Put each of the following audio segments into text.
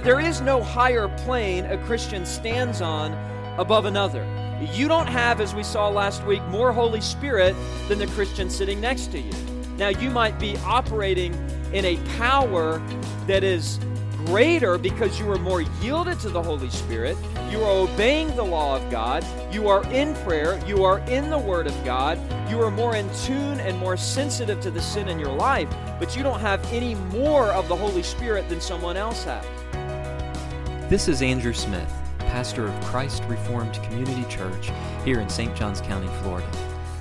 There is no higher plane a Christian stands on above another. You don't have, as we saw last week, more Holy Spirit than the Christian sitting next to you. Now, you might be operating in a power that is greater because you are more yielded to the Holy Spirit. You are obeying the law of God. You are in prayer. You are in the Word of God. You are more in tune and more sensitive to the sin in your life, but you don't have any more of the Holy Spirit than someone else has. This is Andrew Smith, pastor of Christ Reformed Community Church here in St. Johns County, Florida.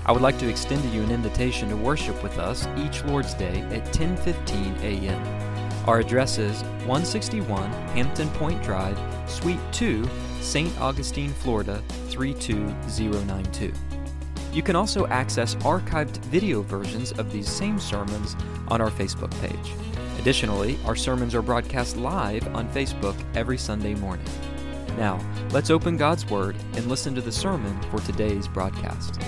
I would like to extend to you an invitation to worship with us each Lord's Day at 10:15 a.m. Our address is 161 Hampton Point Drive, Suite 2, St. Augustine, Florida 32092. You can also access archived video versions of these same sermons on our Facebook page. Additionally, our sermons are broadcast live on Facebook every Sunday morning. Now, let's open God's Word and listen to the sermon for today's broadcast.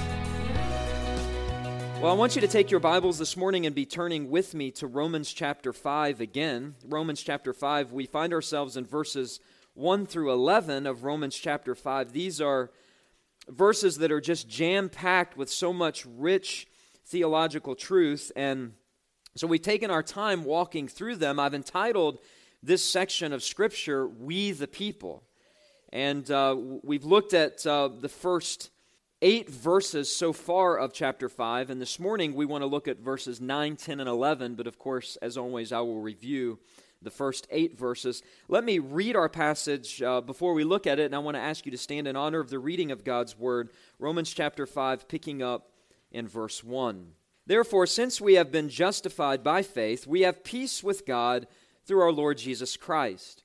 Well, I want you to take your Bibles this morning and be turning with me to Romans chapter 5 again. Romans chapter 5, we find ourselves in verses 1 through 11 of Romans chapter 5. These are verses that are just jam packed with so much rich theological truth and so we've taken our time walking through them. I've entitled this section of Scripture, We the People. And uh, we've looked at uh, the first eight verses so far of chapter 5. And this morning we want to look at verses 9, 10, and 11. But of course, as always, I will review the first eight verses. Let me read our passage uh, before we look at it. And I want to ask you to stand in honor of the reading of God's Word. Romans chapter 5, picking up in verse 1. Therefore, since we have been justified by faith, we have peace with God through our Lord Jesus Christ.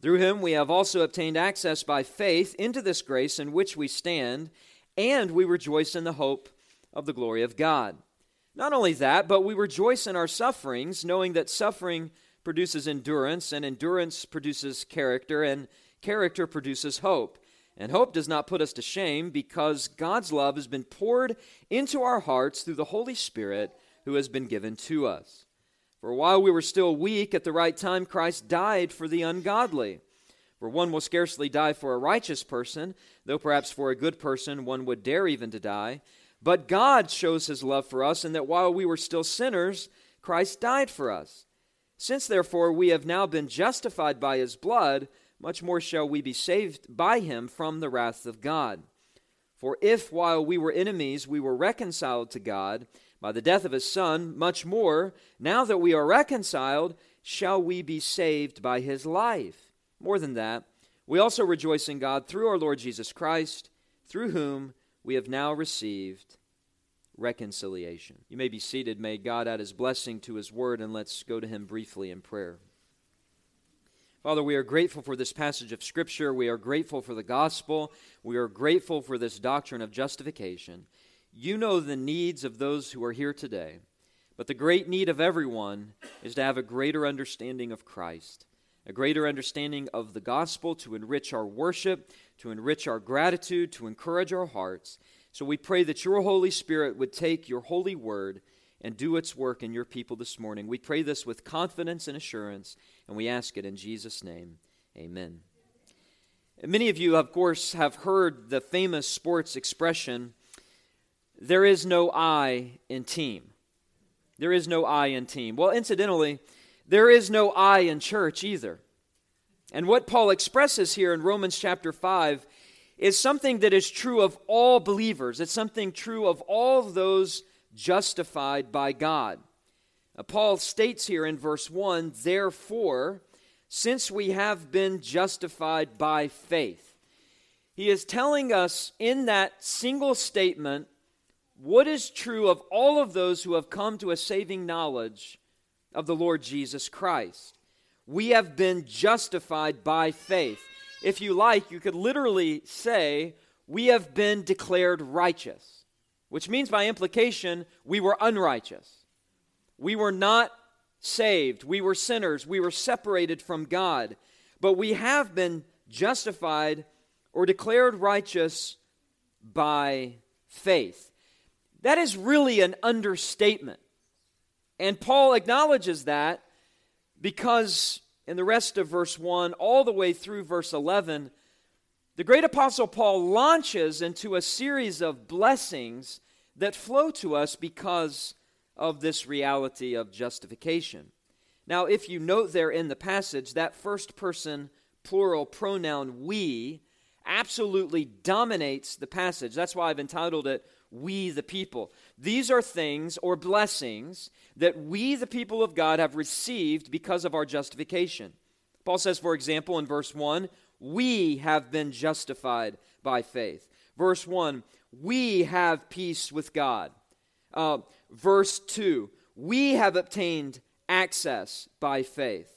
Through him we have also obtained access by faith into this grace in which we stand, and we rejoice in the hope of the glory of God. Not only that, but we rejoice in our sufferings, knowing that suffering produces endurance, and endurance produces character, and character produces hope. And hope does not put us to shame because God's love has been poured into our hearts through the Holy Spirit who has been given to us. For while we were still weak, at the right time, Christ died for the ungodly. For one will scarcely die for a righteous person, though perhaps for a good person one would dare even to die. But God shows his love for us, in that while we were still sinners, Christ died for us. Since therefore we have now been justified by his blood, much more shall we be saved by him from the wrath of God. For if while we were enemies we were reconciled to God by the death of his Son, much more, now that we are reconciled, shall we be saved by his life. More than that, we also rejoice in God through our Lord Jesus Christ, through whom we have now received reconciliation. You may be seated. May God add his blessing to his word, and let's go to him briefly in prayer. Father, we are grateful for this passage of Scripture. We are grateful for the gospel. We are grateful for this doctrine of justification. You know the needs of those who are here today, but the great need of everyone is to have a greater understanding of Christ, a greater understanding of the gospel to enrich our worship, to enrich our gratitude, to encourage our hearts. So we pray that your Holy Spirit would take your holy word and do its work in your people this morning. We pray this with confidence and assurance, and we ask it in Jesus' name. Amen. Many of you, of course, have heard the famous sports expression there is no I in team. There is no I in team. Well, incidentally, there is no I in church either. And what Paul expresses here in Romans chapter 5 is something that is true of all believers. It's something true of all those justified by God. Now, Paul states here in verse 1 Therefore, since we have been justified by faith, he is telling us in that single statement what is true of all of those who have come to a saving knowledge of the Lord Jesus Christ. We have been justified by faith. If you like, you could literally say, We have been declared righteous which means by implication, we were unrighteous. We were not saved. We were sinners. We were separated from God. But we have been justified or declared righteous by faith. That is really an understatement. And Paul acknowledges that because in the rest of verse 1 all the way through verse 11, the great apostle Paul launches into a series of blessings that flow to us because of this reality of justification. Now, if you note there in the passage, that first person plural pronoun we absolutely dominates the passage. That's why I've entitled it We the People. These are things or blessings that we, the people of God, have received because of our justification. Paul says, for example, in verse 1, we have been justified by faith. Verse 1, we have peace with God. Uh, verse 2, we have obtained access by faith.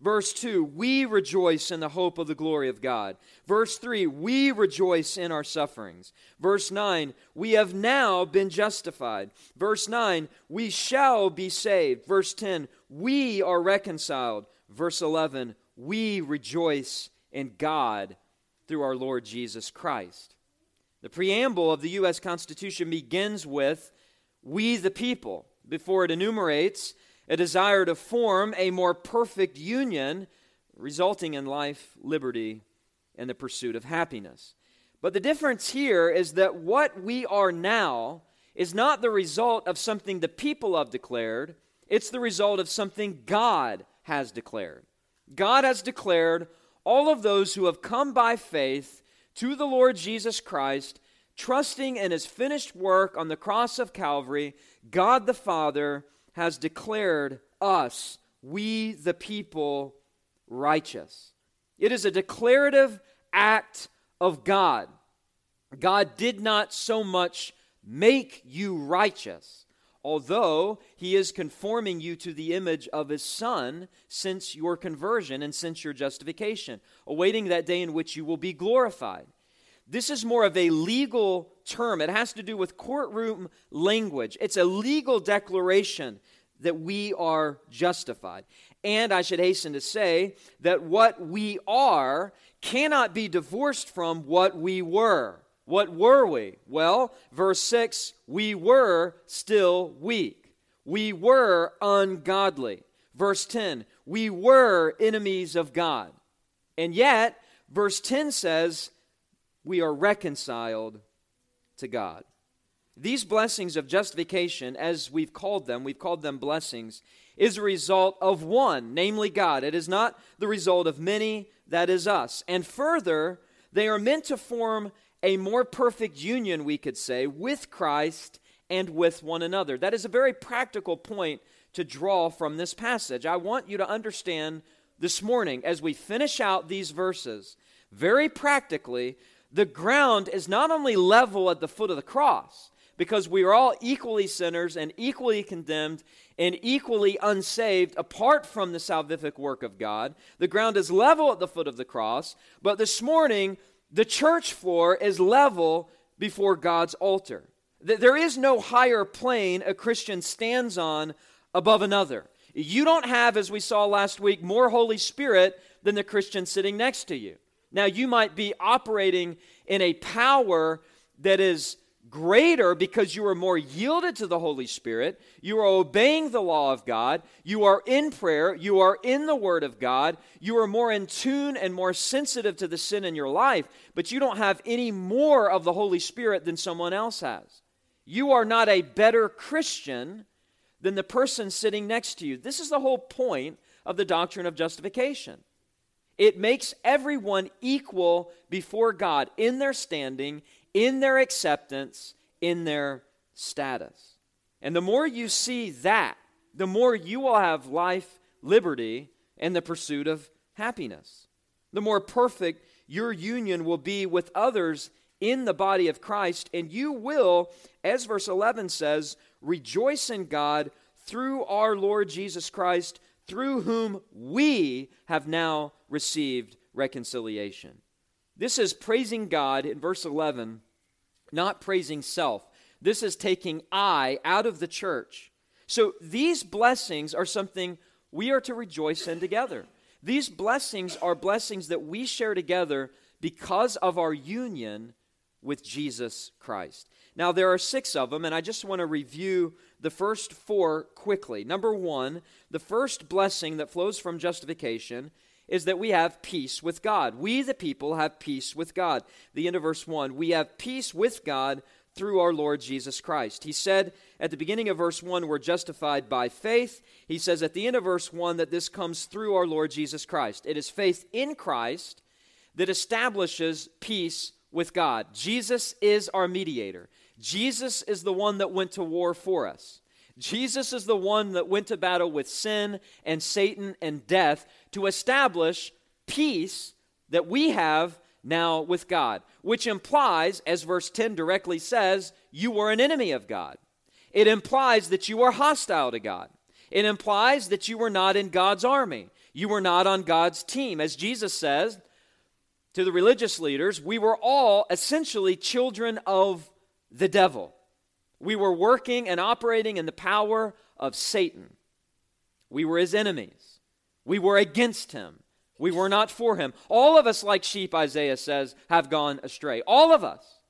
Verse 2, we rejoice in the hope of the glory of God. Verse 3, we rejoice in our sufferings. Verse 9, we have now been justified. Verse 9, we shall be saved. Verse 10, we are reconciled. Verse 11, we rejoice in God through our Lord Jesus Christ. The preamble of the U.S. Constitution begins with we the people before it enumerates a desire to form a more perfect union, resulting in life, liberty, and the pursuit of happiness. But the difference here is that what we are now is not the result of something the people have declared, it's the result of something God has declared. God has declared all of those who have come by faith to the Lord Jesus Christ, trusting in his finished work on the cross of Calvary, God the Father has declared us, we the people, righteous. It is a declarative act of God. God did not so much make you righteous, although He is conforming you to the image of His Son since your conversion and since your justification, awaiting that day in which you will be glorified. This is more of a legal term. It has to do with courtroom language. It's a legal declaration that we are justified. And I should hasten to say that what we are cannot be divorced from what we were. What were we? Well, verse 6 we were still weak, we were ungodly. Verse 10 we were enemies of God. And yet, verse 10 says, we are reconciled to God. These blessings of justification, as we've called them, we've called them blessings, is a result of one, namely God. It is not the result of many, that is us. And further, they are meant to form a more perfect union, we could say, with Christ and with one another. That is a very practical point to draw from this passage. I want you to understand this morning, as we finish out these verses, very practically, the ground is not only level at the foot of the cross, because we are all equally sinners and equally condemned and equally unsaved apart from the salvific work of God. The ground is level at the foot of the cross, but this morning, the church floor is level before God's altar. There is no higher plane a Christian stands on above another. You don't have, as we saw last week, more Holy Spirit than the Christian sitting next to you. Now, you might be operating in a power that is greater because you are more yielded to the Holy Spirit. You are obeying the law of God. You are in prayer. You are in the Word of God. You are more in tune and more sensitive to the sin in your life, but you don't have any more of the Holy Spirit than someone else has. You are not a better Christian than the person sitting next to you. This is the whole point of the doctrine of justification. It makes everyone equal before God in their standing in their acceptance, in their status. And the more you see that, the more you will have life, liberty, and the pursuit of happiness. The more perfect your union will be with others in the body of Christ, and you will, as verse 11 says, rejoice in God through our Lord Jesus Christ, through whom we have now received reconciliation. This is praising God in verse 11, not praising self. This is taking I out of the church. So these blessings are something we are to rejoice in together. These blessings are blessings that we share together because of our union with Jesus Christ. Now, there are six of them, and I just want to review the first four quickly. Number one, the first blessing that flows from justification is that we have peace with God. We, the people, have peace with God. The end of verse 1 we have peace with God through our Lord Jesus Christ. He said at the beginning of verse 1, we're justified by faith. He says at the end of verse 1 that this comes through our Lord Jesus Christ. It is faith in Christ that establishes peace with God. Jesus is our mediator. Jesus is the one that went to war for us. Jesus is the one that went to battle with sin and Satan and death to establish peace that we have now with God, which implies, as verse 10 directly says, you were an enemy of God. It implies that you are hostile to God. It implies that you were not in God's army. You were not on God's team. As Jesus says to the religious leaders, we were all essentially children of the devil. We were working and operating in the power of Satan. We were his enemies. We were against him. We were not for him. All of us, like sheep, Isaiah says, have gone astray. All of us.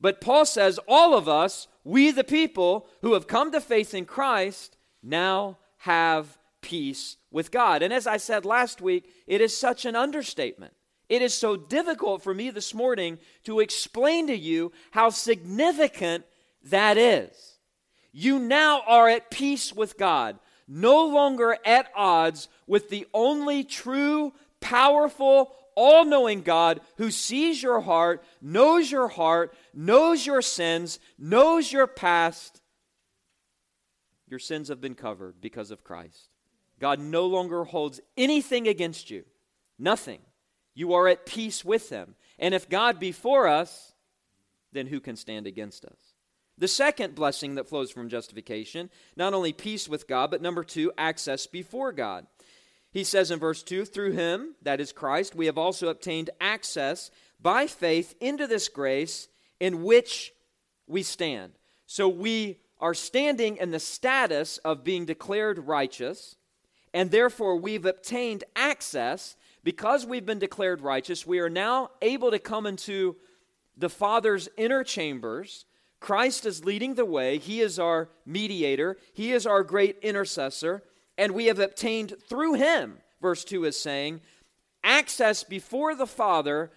But Paul says, all of us, we the people who have come to faith in Christ, now have peace with God. And as I said last week, it is such an understatement. It is so difficult for me this morning to explain to you how significant that is. You now are at peace with God, no longer at odds with the only true, powerful, all knowing God who sees your heart, knows your heart, knows your sins, knows your past. Your sins have been covered because of Christ. God no longer holds anything against you, nothing. You are at peace with Him. And if God be for us, then who can stand against us? The second blessing that flows from justification, not only peace with God, but number two, access before God. He says in verse 2 Through him, that is Christ, we have also obtained access by faith into this grace in which we stand. So we are standing in the status of being declared righteous, and therefore we've obtained access. Because we've been declared righteous, we are now able to come into the Father's inner chambers Christ is leading the way. He is our mediator, He is our great intercessor, and we have obtained through Him, verse 2 is saying, access before the Father,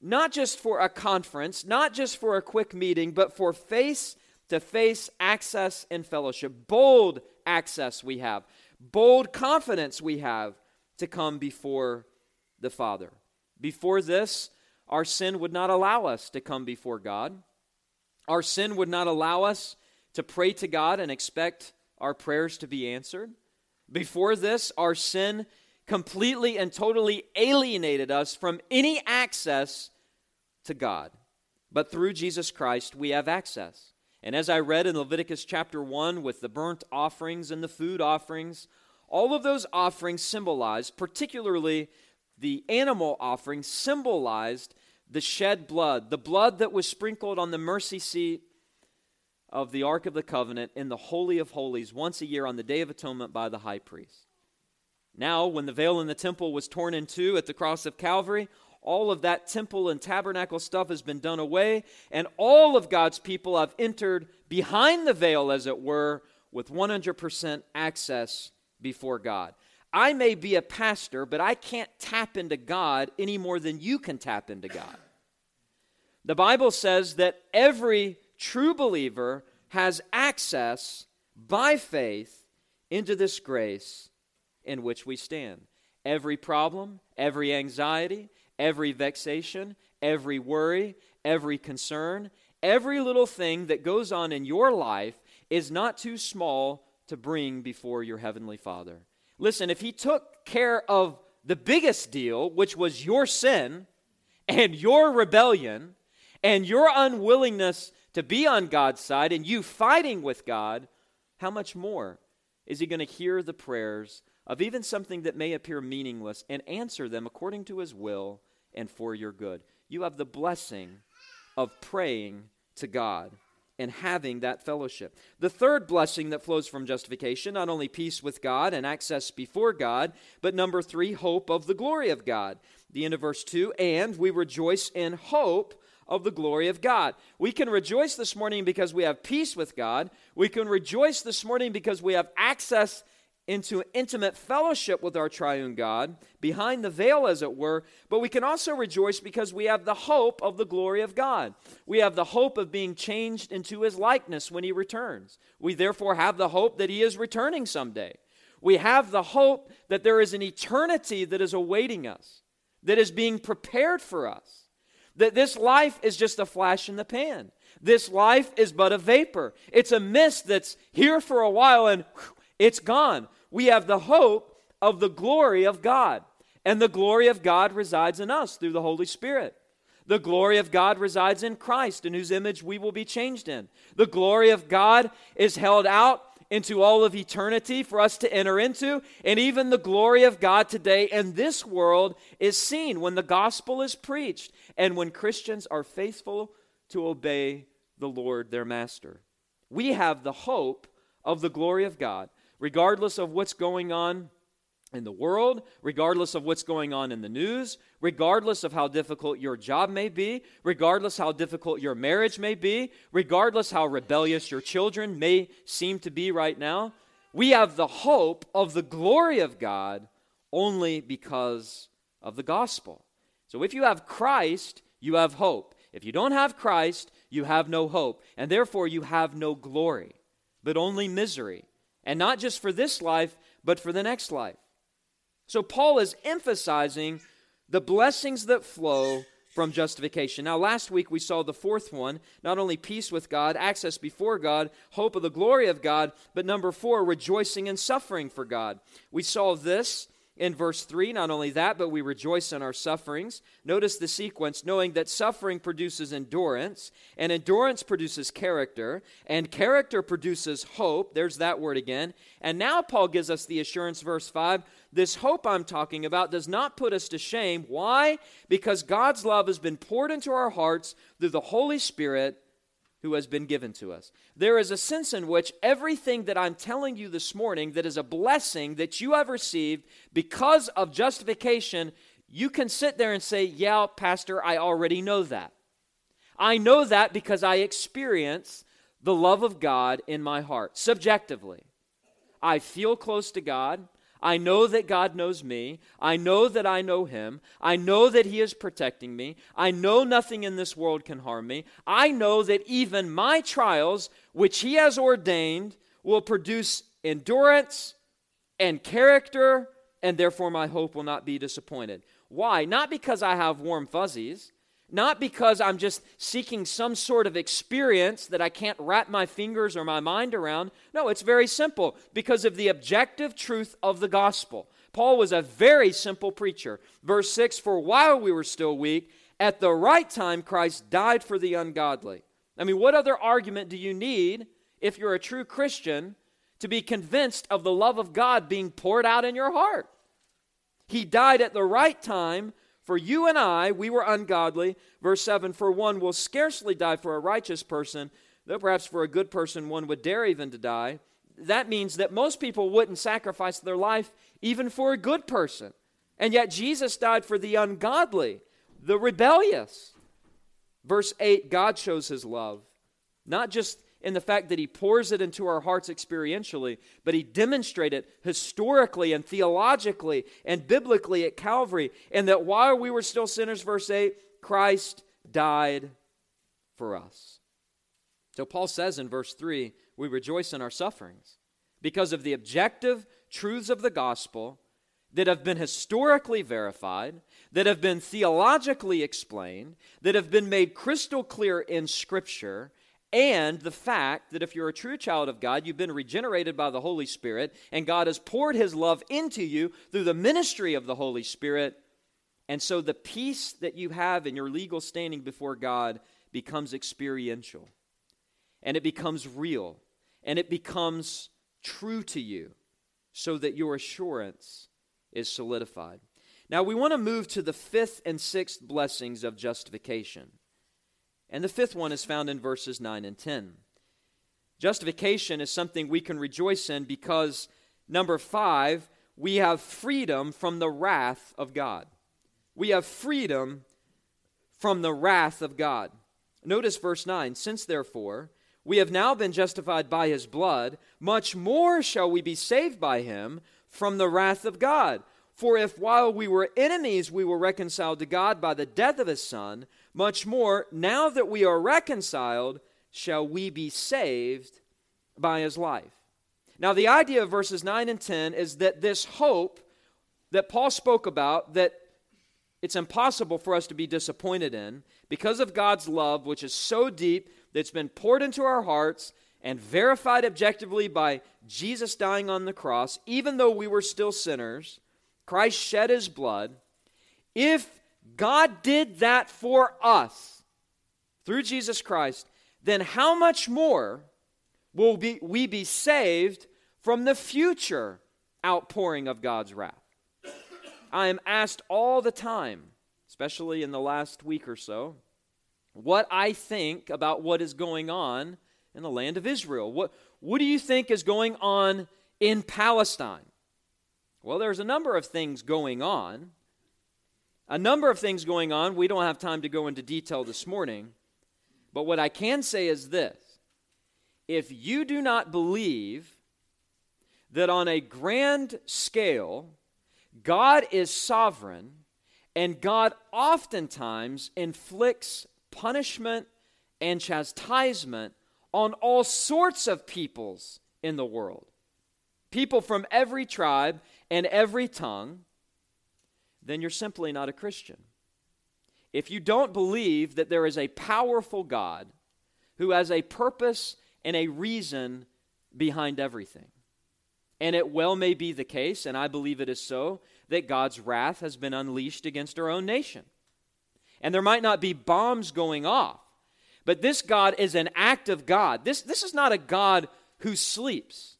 not just for a conference, not just for a quick meeting, but for face to face access and fellowship. Bold access we have, bold confidence we have to come before the Father. Before this, our sin would not allow us to come before God. Our sin would not allow us to pray to God and expect our prayers to be answered. Before this, our sin completely and totally alienated us from any access to God. But through Jesus Christ, we have access. And as I read in Leviticus chapter 1 with the burnt offerings and the food offerings, all of those offerings symbolized, particularly the animal offering, symbolized the shed blood, the blood that was sprinkled on the mercy seat of the Ark of the Covenant in the Holy of Holies once a year on the Day of Atonement by the high priest. Now, when the veil in the temple was torn in two at the cross of Calvary, all of that temple and tabernacle stuff has been done away, and all of God's people have entered behind the veil, as it were, with 100% access before God. I may be a pastor, but I can't tap into God any more than you can tap into God. The Bible says that every true believer has access by faith into this grace in which we stand. Every problem, every anxiety, every vexation, every worry, every concern, every little thing that goes on in your life is not too small to bring before your Heavenly Father. Listen, if he took care of the biggest deal, which was your sin and your rebellion and your unwillingness to be on God's side and you fighting with God, how much more is he going to hear the prayers of even something that may appear meaningless and answer them according to his will and for your good? You have the blessing of praying to God and having that fellowship. The third blessing that flows from justification, not only peace with God and access before God, but number three, hope of the glory of God. The end of verse 2 and we rejoice in hope of the glory of God. We can rejoice this morning because we have peace with God. We can rejoice this morning because we have access into intimate fellowship with our triune God, behind the veil, as it were, but we can also rejoice because we have the hope of the glory of God. We have the hope of being changed into his likeness when he returns. We therefore have the hope that he is returning someday. We have the hope that there is an eternity that is awaiting us, that is being prepared for us, that this life is just a flash in the pan. This life is but a vapor. It's a mist that's here for a while and it's gone we have the hope of the glory of God. And the glory of God resides in us through the Holy Spirit. The glory of God resides in Christ, in whose image we will be changed in. The glory of God is held out into all of eternity for us to enter into. And even the glory of God today in this world is seen when the gospel is preached and when Christians are faithful to obey the Lord, their master. We have the hope of the glory of God regardless of what's going on in the world, regardless of what's going on in the news, regardless of how difficult your job may be, regardless how difficult your marriage may be, regardless how rebellious your children may seem to be right now, we have the hope of the glory of God only because of the gospel. So if you have Christ, you have hope. If you don't have Christ, you have no hope, and therefore you have no glory, but only misery. And not just for this life, but for the next life. So Paul is emphasizing the blessings that flow from justification. Now, last week we saw the fourth one not only peace with God, access before God, hope of the glory of God, but number four, rejoicing in suffering for God. We saw this in verse 3. Not only that, but we rejoice in our sufferings. Notice the sequence, knowing that suffering produces endurance, and endurance produces character, and character produces hope. There's that word again. And now Paul gives us the assurance, verse 5 this hope I'm talking about does not put us to shame. Why? Because God's love has been poured into our hearts through the Holy Spirit who has been given to us. There is a sense in which everything that I'm telling you this morning that is a blessing that you have received because of justification, you can sit there and say, Yeah, Pastor, I already know that. I know that because I experience the love of God in my heart subjectively. I feel close to God. I know that God knows me. I know that I know Him. I know that He is protecting me. I know nothing in this world can harm me. I know that even my trials, which He has ordained, will produce endurance and character, and therefore my hope will not be disappointed. Why? Not because I have warm fuzzies. Not because I'm just seeking some sort of experience that I can't wrap my fingers or my mind around. No, it's very simple because of the objective truth of the gospel. Paul was a very simple preacher. Verse 6 For while we were still weak, at the right time Christ died for the ungodly. I mean, what other argument do you need if you're a true Christian to be convinced of the love of God being poured out in your heart? He died at the right time for you and I, we were ungodly. Verse 7 For one will scarcely die for a righteous person, though perhaps for a good person one would dare even to die. That means that most people wouldn't sacrifice their life even for a good person. And yet Jesus died for the ungodly, the rebellious. Verse 8 God shows his love, not just in the fact that he pours it into our hearts experientially, but he demonstrated it historically and theologically and biblically at Calvary, and that while we were still sinners, verse 8, Christ died for us. So Paul says in verse 3 we rejoice in our sufferings because of the objective truths of the gospel that have been historically verified, that have been theologically explained, that have been made crystal clear in Scripture and the fact that if you're a true child of God, you've been regenerated by the Holy Spirit, and God has poured His love into you through the ministry of the Holy Spirit. And so the peace that you have in your legal standing before God becomes experiential, and it becomes real, and it becomes true to you, so that your assurance is solidified. Now, we want to move to the fifth and sixth blessings of justification. And the fifth one is found in verses 9 and 10. Justification is something we can rejoice in because, number five, we have freedom from the wrath of God. We have freedom from the wrath of God. notice verse 9. Since therefore we have now been justified by his blood, much more shall we be saved by him from the wrath of God. For if while we were enemies we were reconciled to God by the death of his Son, much more, now that we are reconciled, shall we be saved by his life. Now, the idea of verses 9 and 10 is that this hope that Paul spoke about, that it's impossible for us to be disappointed in, because of God's love, which is so deep that's been poured into our hearts and verified objectively by Jesus dying on the cross, even though we were still sinners, Christ shed his blood. If God did that for us through Jesus Christ, then how much more will be, we be saved from the future outpouring of God's wrath? I am asked all the time, especially in the last week or so, what I think about what is going on in the land of Israel. What, what do you think is going on in Palestine? Well, there's a number of things going on. A number of things going on. We don't have time to go into detail this morning. But what I can say is this if you do not believe that on a grand scale, God is sovereign and God oftentimes inflicts punishment and chastisement on all sorts of peoples in the world. People from every tribe and every tongue, then you're simply not a Christian. If you don't believe that there is a powerful God who has a purpose and a reason behind everything, and it well may be the case, and I believe it is so, that God's wrath has been unleashed against our own nation. And there might not be bombs going off, but this God is an active God. This, this is not a God who sleeps.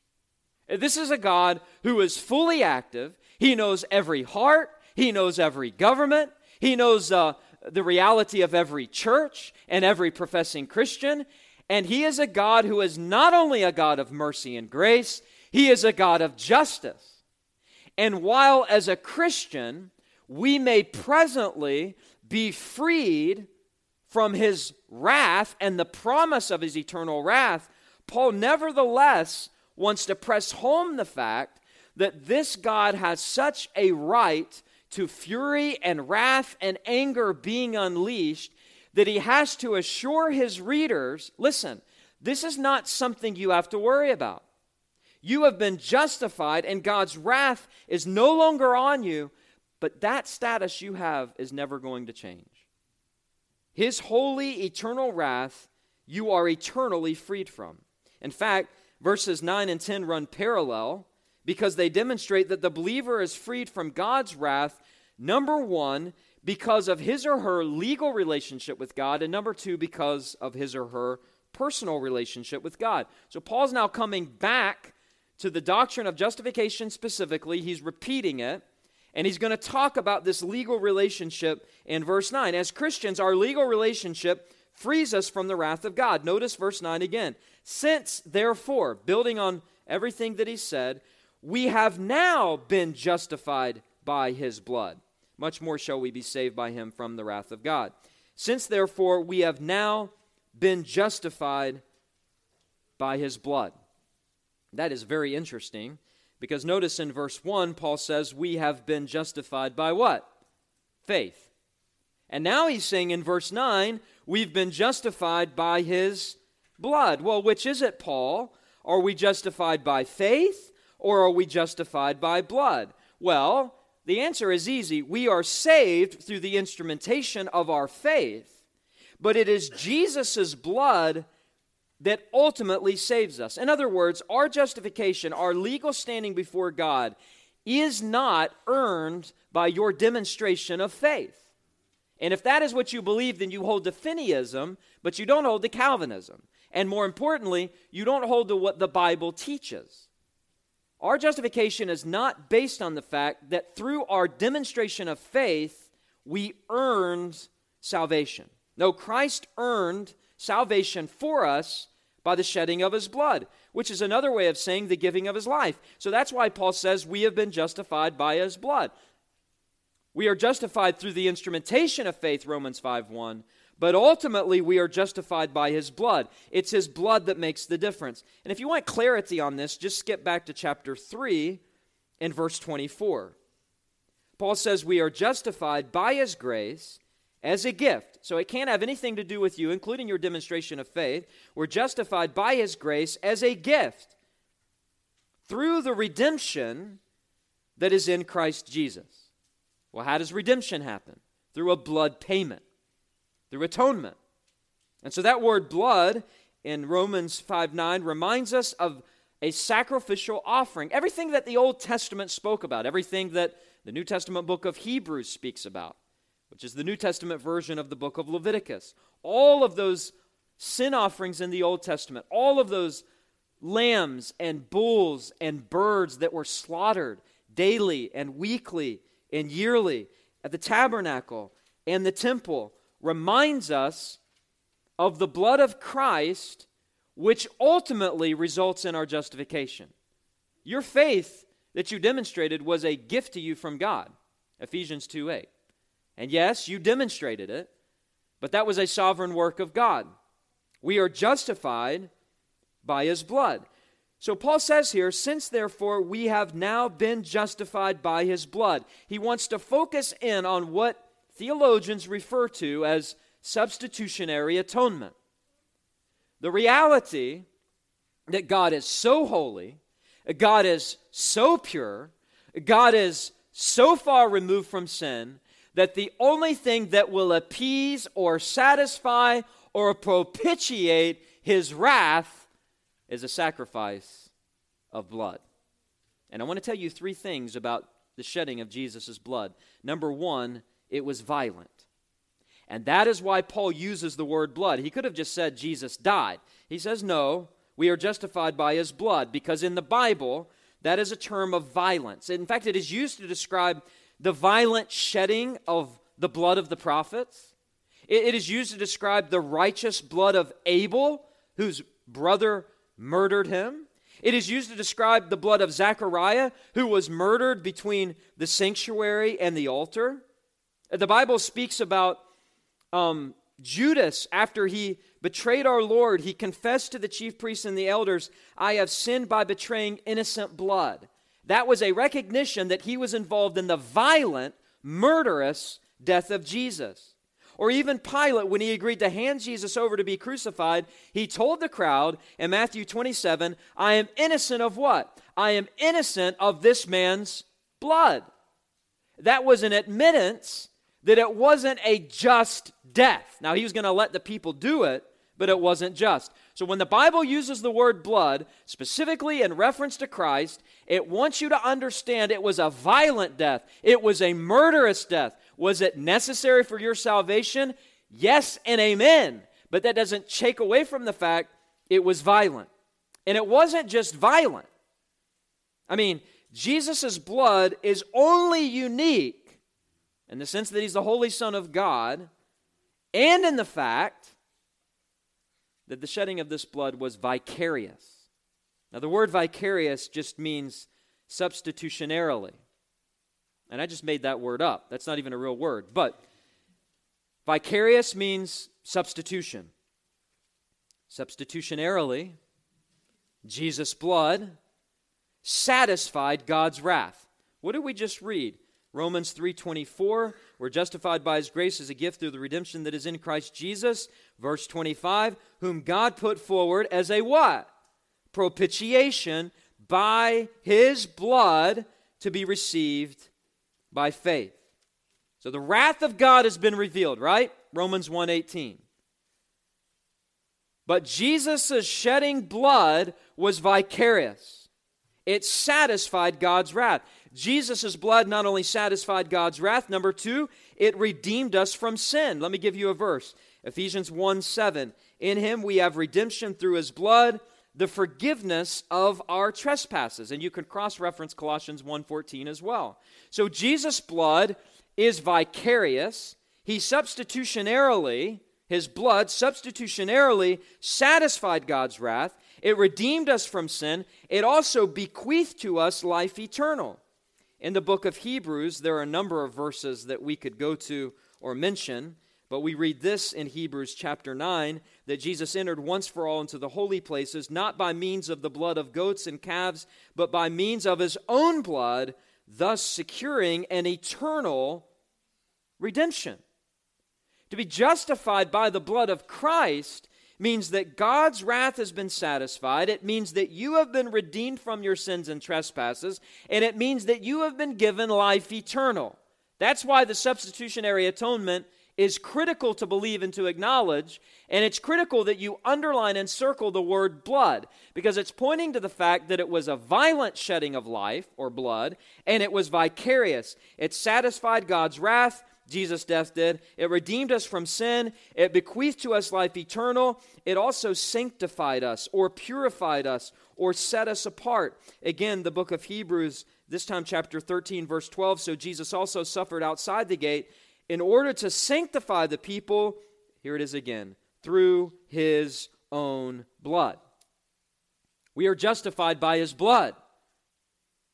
This is a God who is fully active. He knows every heart, He knows every government, He knows uh, the reality of every church and every professing Christian. And He is a God who is not only a God of mercy and grace, He is a God of justice. And while as a Christian, we may presently be freed from his wrath and the promise of his eternal wrath, Paul nevertheless wants to press home the fact that this God has such a right to fury and wrath and anger being unleashed that he has to assure his readers listen, this is not something you have to worry about. You have been justified, and God's wrath is no longer on you, but that status you have is never going to change. His holy, eternal wrath, you are eternally freed from. In fact, verses 9 and 10 run parallel because they demonstrate that the believer is freed from God's wrath, number one, because of his or her legal relationship with God, and number two, because of his or her personal relationship with God. So Paul's now coming back to the doctrine of justification specifically. He's repeating it. And he's going to talk about this legal relationship in verse 9. As Christians, our legal relationship frees us from the wrath of God. Notice verse 9 again. Since, therefore, building on everything that he said, we have now been justified by his blood. Much more shall we be saved by him from the wrath of God. Since, therefore, we have now been justified by his blood. That is very interesting because notice in verse 1, Paul says, We have been justified by what? Faith. And now he's saying in verse 9, We've been justified by his blood. Well, which is it, Paul? Are we justified by faith or are we justified by blood? Well, the answer is easy. We are saved through the instrumentation of our faith, but it is Jesus' blood that ultimately saves us. In other words, our justification, our legal standing before God, is not earned by your demonstration of faith. And if that is what you believe, then you hold to Finneyism, but you don't hold to Calvinism. And more importantly, you don't hold to what the Bible teaches. Our justification is not based on the fact that through our demonstration of faith, we earned salvation. No, Christ earned salvation for us by the shedding of his blood, which is another way of saying the giving of his life. So that's why Paul says we have been justified by his blood. We are justified through the instrumentation of faith, Romans 5 1, but ultimately we are justified by his blood. It's his blood that makes the difference. And if you want clarity on this, just skip back to chapter 3 and verse 24. Paul says we are justified by his grace as a gift. So it can't have anything to do with you, including your demonstration of faith. We're justified by his grace as a gift through the redemption that is in Christ Jesus. Well, how does redemption happen? Through a blood payment through atonement. And so that word blood in Romans 5 9 reminds us of a sacrificial offering. Everything that the Old Testament spoke about, everything that the New Testament book of Hebrews speaks about, which is the New Testament version of the book of Leviticus. All of those sin offerings in the Old Testament, all of those lambs and bulls and birds that were slaughtered daily and weekly and yearly at the tabernacle and the temple reminds us of the blood of Christ, which ultimately results in our justification. Your faith that you demonstrated was a gift to you from God. Ephesians 2 8. And yes, you demonstrated it, but that was a sovereign work of God. We are justified by his blood. So Paul says here, since therefore we have now been justified by his blood, he wants to focus in on what theologians refer to as substitutionary atonement. The reality that God is so holy, God is so pure, God is so far removed from sin that the only thing that will appease or satisfy or propitiate his wrath is a sacrifice of blood. And I want to tell you three things about the shedding of Jesus' blood. Number one, it was violent. And that is why Paul uses the word blood. He could have just said Jesus died. He says, no, we are justified by his blood, because in the Bible, that is a term of violence. In fact, it is used to describe the violent shedding of the blood of the prophets. it is used to describe the righteous blood of Abel, whose brother murdered him. It is used to describe the blood of Zechariah, who was murdered between the sanctuary and the altar. The Bible speaks about um, Judas after he betrayed our Lord. He confessed to the chief priests and the elders, I have sinned by betraying innocent blood. That was a recognition that he was involved in the violent, murderous death of Jesus. Or even Pilate, when he agreed to hand Jesus over to be crucified, he told the crowd in Matthew 27, I am innocent of what? I am innocent of this man's blood. That was an admittance that it wasn't a just death. Now, he was going to let the people do it, but it wasn't just. So, when the Bible uses the word blood, specifically in reference to Christ, it wants you to understand it was a violent death, it was a murderous death. Was it necessary for your salvation? Yes and amen. But that doesn't take away from the fact it was violent. And it wasn't just violent. I mean, Jesus' blood is only unique in the sense that he's the Holy Son of God, and in the fact that the shedding of this blood was vicarious. Now, the word vicarious just means substitutionarily. And I just made that word up. That's not even a real word. But vicarious means substitution. Substitutionarily, Jesus' blood satisfied God's wrath. What did we just read? Romans 3:24, we're justified by his grace as a gift through the redemption that is in Christ Jesus. Verse 25, whom God put forward as a what? Propitiation by his blood to be received by faith. So the wrath of God has been revealed, right? Romans 1:18. But Jesus' shedding blood was vicarious. It satisfied God's wrath. Jesus' blood not only satisfied God's wrath, number two, it redeemed us from sin. Let me give you a verse Ephesians 1 7. In him we have redemption through his blood, the forgiveness of our trespasses. And you can cross reference Colossians 1:14 as well. So Jesus' blood is vicarious. He substitutionarily, his blood substitutionarily satisfied God's wrath. It redeemed us from sin. It also bequeathed to us life eternal. In the book of Hebrews, there are a number of verses that we could go to or mention, But we read this in Hebrews chapter 9 that Jesus entered once for all into the holy places, not by means of the blood of goats and calves, but by means of his own blood, thus securing an eternal redemption. To be justified by the blood of Christ means that God's wrath has been satisfied. It means that you have been redeemed from your sins and trespasses. And it means that you have been given life eternal. That's why the substitutionary atonement is critical to believe and to acknowledge, and it's critical that you underline and circle the word blood because it's pointing to the fact that it was a violent shedding of life or blood, and it was vicarious. It satisfied God's wrath. Jesus' death did. It redeemed us from sin. It bequeathed to us life eternal. It also sanctified us or purified us or set us apart. Again, the book of Hebrews, this time chapter 13, verse 12. So Jesus also suffered outside the gate in order to sanctify the people, here it is again, through his own blood. We are justified by his blood.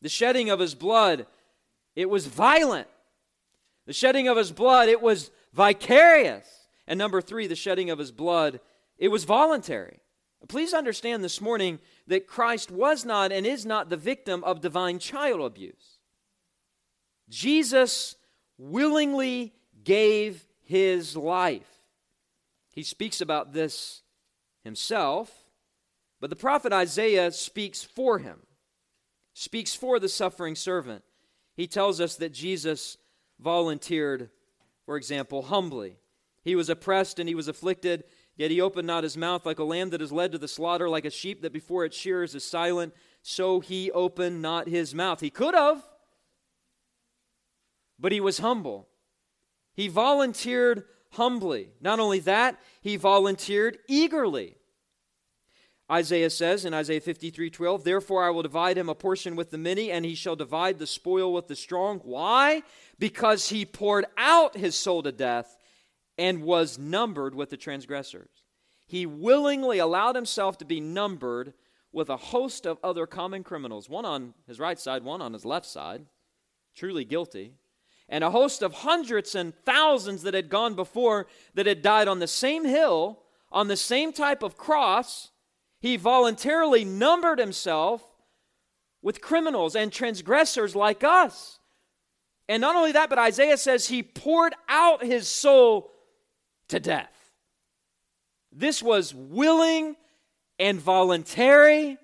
The shedding of his blood, it was violent. The shedding of his blood, it was vicarious. And number three, the shedding of his blood, it was voluntary. Please understand this morning that Christ was not and is not the victim of divine child abuse. Jesus willingly gave his life. He speaks about this himself, but the prophet Isaiah speaks for him, speaks for the suffering servant. He tells us that Jesus volunteered, for example, humbly. He was oppressed and he was afflicted, yet he opened not his mouth like a lamb that is led to the slaughter, like a sheep that before its shearers is silent. So he opened not his mouth. He could have, but he was humble. He volunteered humbly. Not only that, he volunteered eagerly. Isaiah says in Isaiah 53 12, Therefore I will divide him a portion with the many, and he shall divide the spoil with the strong. Why? Because he poured out his soul to death and was numbered with the transgressors. He willingly allowed himself to be numbered with a host of other common criminals, one on his right side, one on his left side, truly guilty and a host of hundreds and thousands that had gone before that had died on the same hill, on the same type of cross, he voluntarily numbered himself with criminals and transgressors like us. And not only that, but Isaiah says he poured out his soul to death. This was willing and voluntary.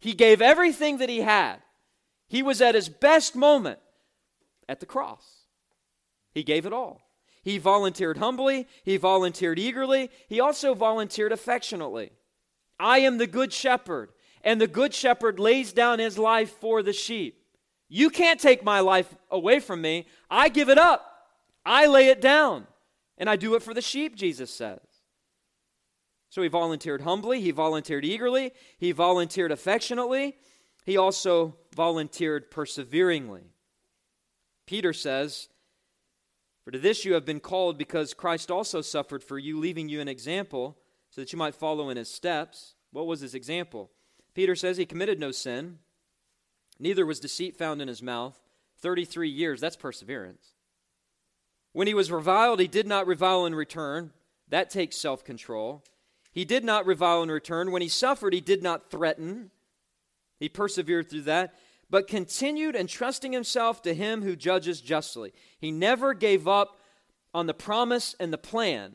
He gave everything that he had. He was at his best moment at the cross. He gave it all. He volunteered humbly, he volunteered eagerly, he also volunteered affectionately. I am the good shepherd, and the good shepherd lays down his life for the sheep. You can't take my life away from me. I give it up. I lay it down. And I do it for the sheep, Jesus says. So he volunteered humbly, he volunteered eagerly, he volunteered affectionately, he also volunteered perseveringly. Peter says, For to this you have been called, because Christ also suffered for you, leaving you an example, so that you might follow in his steps. What was his example? Peter says he committed no sin, neither was deceit found in his mouth. 33 years, that's perseverance. When he was reviled, he did not revile in return. That takes self control. He did not revile in return. When he suffered, he did not threaten. He persevered through that but continued entrusting himself to him who judges justly. He never gave up on the promise and the plan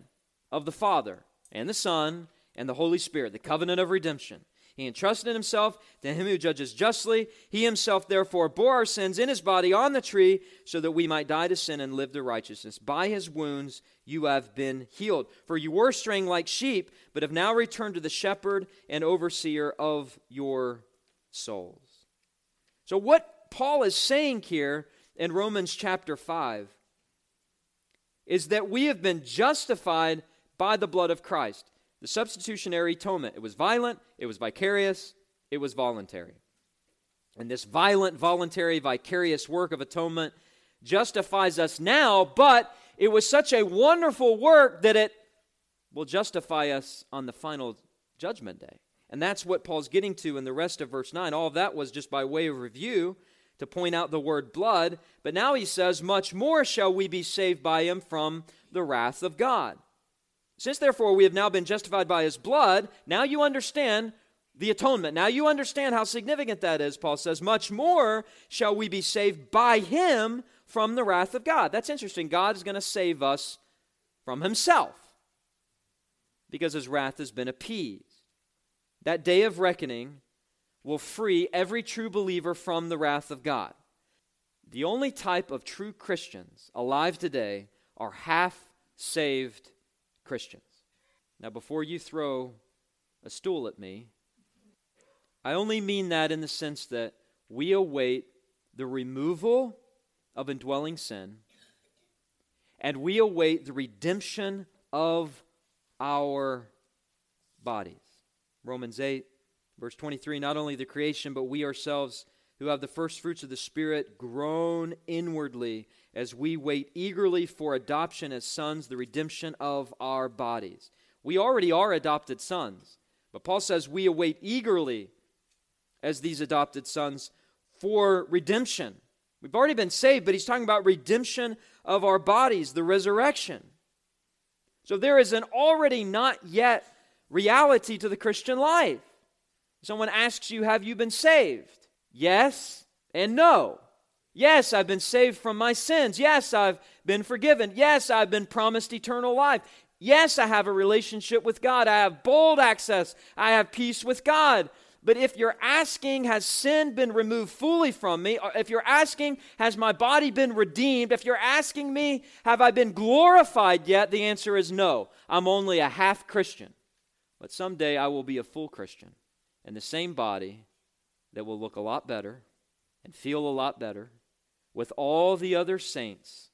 of the Father and the Son and the Holy Spirit, the covenant of redemption. He entrusted himself to him who judges justly. He himself, therefore, bore our sins in his body on the tree so that we might die to sin and live to righteousness. By his wounds you have been healed. For you were straying like sheep, but have now returned to the shepherd and overseer of your souls. So, what Paul is saying here in Romans chapter 5 is that we have been justified by the blood of Christ. The substitutionary atonement. It was violent, it was vicarious, it was voluntary. And this violent, voluntary, vicarious work of atonement justifies us now, but it was such a wonderful work that it will justify us on the final judgment day. And that's what Paul's getting to in the rest of verse 9. All of that was just by way of review to point out the word blood, but now he says, Much more shall we be saved by him from the wrath of God. Since therefore we have now been justified by his blood, now you understand the atonement. Now you understand how significant that is, Paul says. Much more shall we be saved by him from the wrath of God. That's interesting. God is going to save us from himself because his wrath has been appeased. That day of reckoning will free every true believer from the wrath of God. The only type of true Christians alive today are half saved Christians. Now, before you throw a stool at me, I only mean that in the sense that we await the removal of indwelling sin and we await the redemption of our bodies. Romans 8, verse 23 not only the creation, but we ourselves who have the first fruits of the Spirit groan inwardly as we wait eagerly for adoption as sons, the redemption of our bodies. We already are adopted sons, but Paul says we await eagerly as these adopted sons for redemption. We've already been saved, but he's talking about redemption of our bodies, the resurrection. So there is an already not yet reality to the Christian life. Someone asks you, Have you been saved? Yes and no. Yes, I've been saved from my sins. Yes, I've been forgiven. Yes, I've been promised eternal life. Yes, I have a relationship with God. I have bold access. I have peace with God. But if you're asking, has sin been removed fully from me? Or if you're asking, has my body been redeemed? If you're asking me, have I been glorified yet? The answer is no. I'm only a half Christian. But someday I will be a full Christian in the same body that will look a lot better and feel a lot better with all the other saints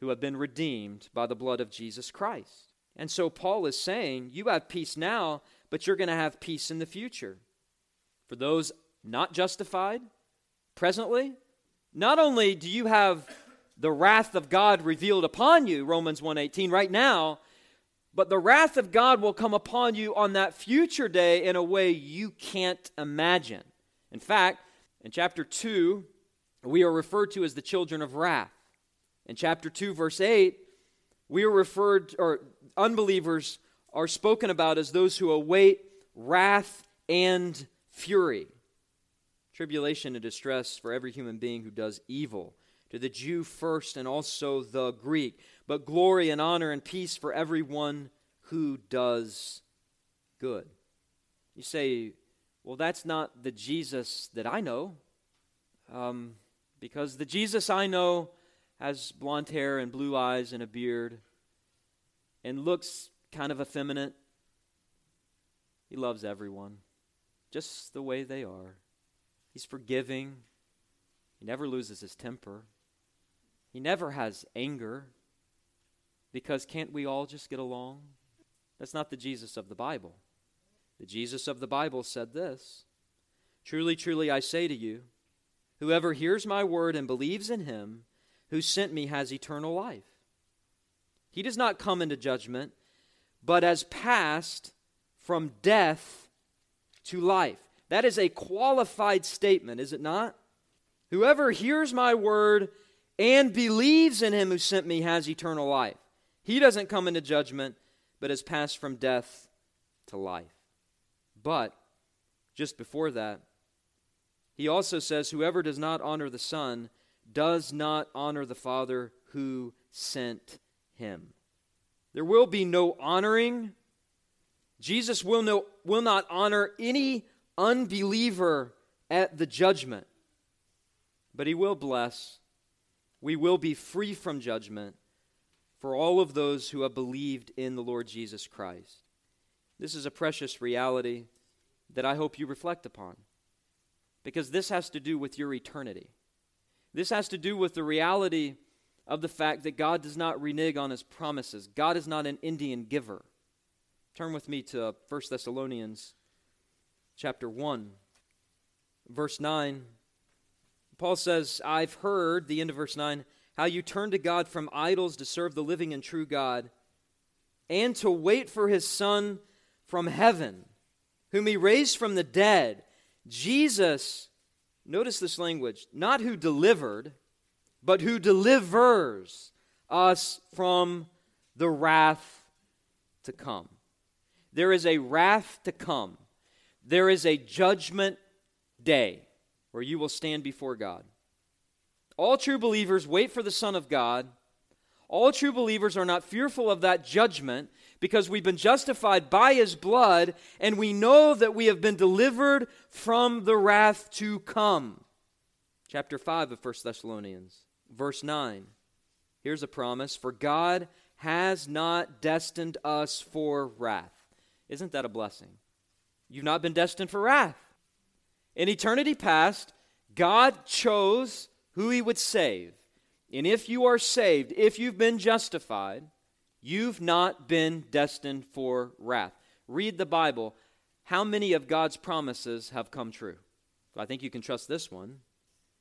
who have been redeemed by the blood of Jesus Christ. And so Paul is saying, You have peace now, but you're going to have peace in the future. For those not justified presently, not only do you have the wrath of God revealed upon you, Romans 1:18 right now, but the wrath of God will come upon you on that future day in a way you can't imagine. In fact, in chapter 2, we are referred to as the children of wrath. In chapter 2, verse 8, we are referred, or unbelievers are spoken about as those who await wrath and fury. Tribulation and distress for every human being who does evil, to the Jew first and also the Greek, but glory and honor and peace for everyone who does good. You say, well, that's not the Jesus that I know. Um, because the Jesus I know has blonde hair and blue eyes and a beard and looks kind of effeminate. He loves everyone just the way they are. He's forgiving. He never loses his temper. He never has anger because can't we all just get along? That's not the Jesus of the Bible. The Jesus of the Bible said this Truly, truly, I say to you, Whoever hears my word and believes in him who sent me has eternal life. He does not come into judgment, but has passed from death to life. That is a qualified statement, is it not? Whoever hears my word and believes in him who sent me has eternal life. He doesn't come into judgment, but has passed from death to life. But just before that, he also says, Whoever does not honor the Son does not honor the Father who sent him. There will be no honoring. Jesus will, no, will not honor any unbeliever at the judgment, but he will bless. We will be free from judgment for all of those who have believed in the Lord Jesus Christ. This is a precious reality that I hope you reflect upon because this has to do with your eternity. This has to do with the reality of the fact that God does not renege on his promises. God is not an Indian giver. Turn with me to 1 Thessalonians chapter 1 verse 9. Paul says, "I've heard the end of verse 9 how you turn to God from idols to serve the living and true God and to wait for his son from heaven, whom he raised from the dead." Jesus, Notice this language not who delivered, but who delivers us from the wrath to come. There is a wrath to come. There is a judgment day where you will stand before God. All true believers wait for the Son of God. All true believers are not fearful of that judgment because we've been justified by his blood and we know that we have been delivered from the wrath to come. Chapter 5 of 1 Thessalonians, verse 9. Here's a promise For God has not destined us for wrath. Isn't that a blessing? You've not been destined for wrath. In eternity past, God chose who he would save. And if you are saved, if you've been justified, you've not been destined for wrath. Read the Bible. How many of God's promises have come true? I think you can trust this one.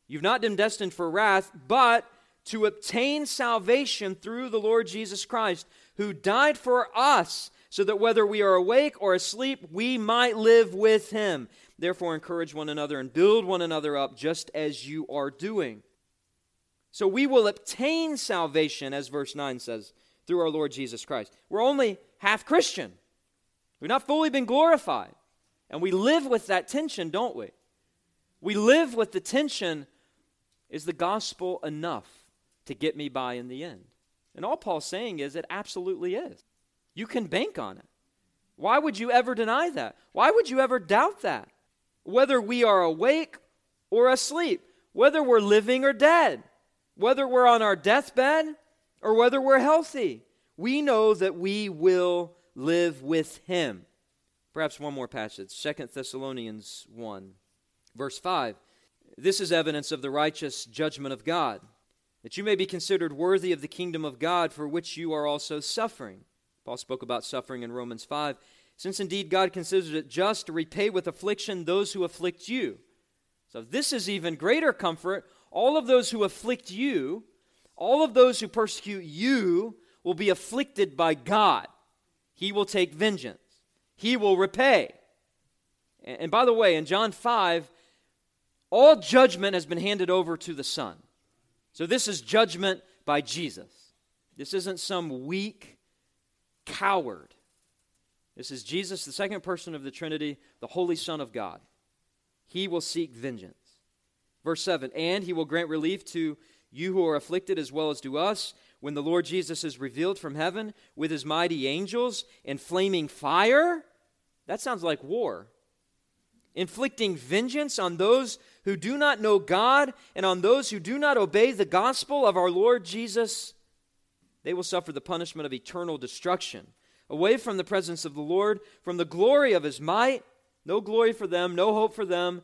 You've not been destined for wrath, but to obtain salvation through the Lord Jesus Christ, who died for us, so that whether we are awake or asleep, we might live with him. Therefore, encourage one another and build one another up, just as you are doing. So we will obtain salvation, as verse 9 says, through our Lord Jesus Christ. We're only half Christian, we've not fully been glorified. And we live with that tension, don't we? We live with the tension is the gospel enough to get me by in the end? And all Paul's saying is it absolutely is. You can bank on it. Why would you ever deny that? Why would you ever doubt that? Whether we are awake or asleep, whether we're living or dead, whether we're on our deathbed or whether we're healthy, we know that we will live with him. Perhaps one more passage, Second Thessalonians 1, verse 5. This is evidence of the righteous judgment of God, that you may be considered worthy of the kingdom of God for which you are also suffering. Paul spoke about suffering in Romans 5. Since indeed God considers it just to repay with affliction those who afflict you. So, this is even greater comfort. All of those who afflict you, all of those who persecute you, will be afflicted by God. He will take vengeance, He will repay. And by the way, in John 5, all judgment has been handed over to the Son. So, this is judgment by Jesus. This isn't some weak, coward. This is Jesus, the second person of the Trinity, the Holy Son of God. He will seek vengeance. Verse 7 And he will grant relief to you who are afflicted as well as to us when the Lord Jesus is revealed from heaven with his mighty angels in flaming fire. That sounds like war. Inflicting vengeance on those who do not know God and on those who do not obey the gospel of our Lord Jesus they will suffer the punishment of eternal destruction. Away from the presence of the Lord, from the glory of his might, no glory for them, no hope for them,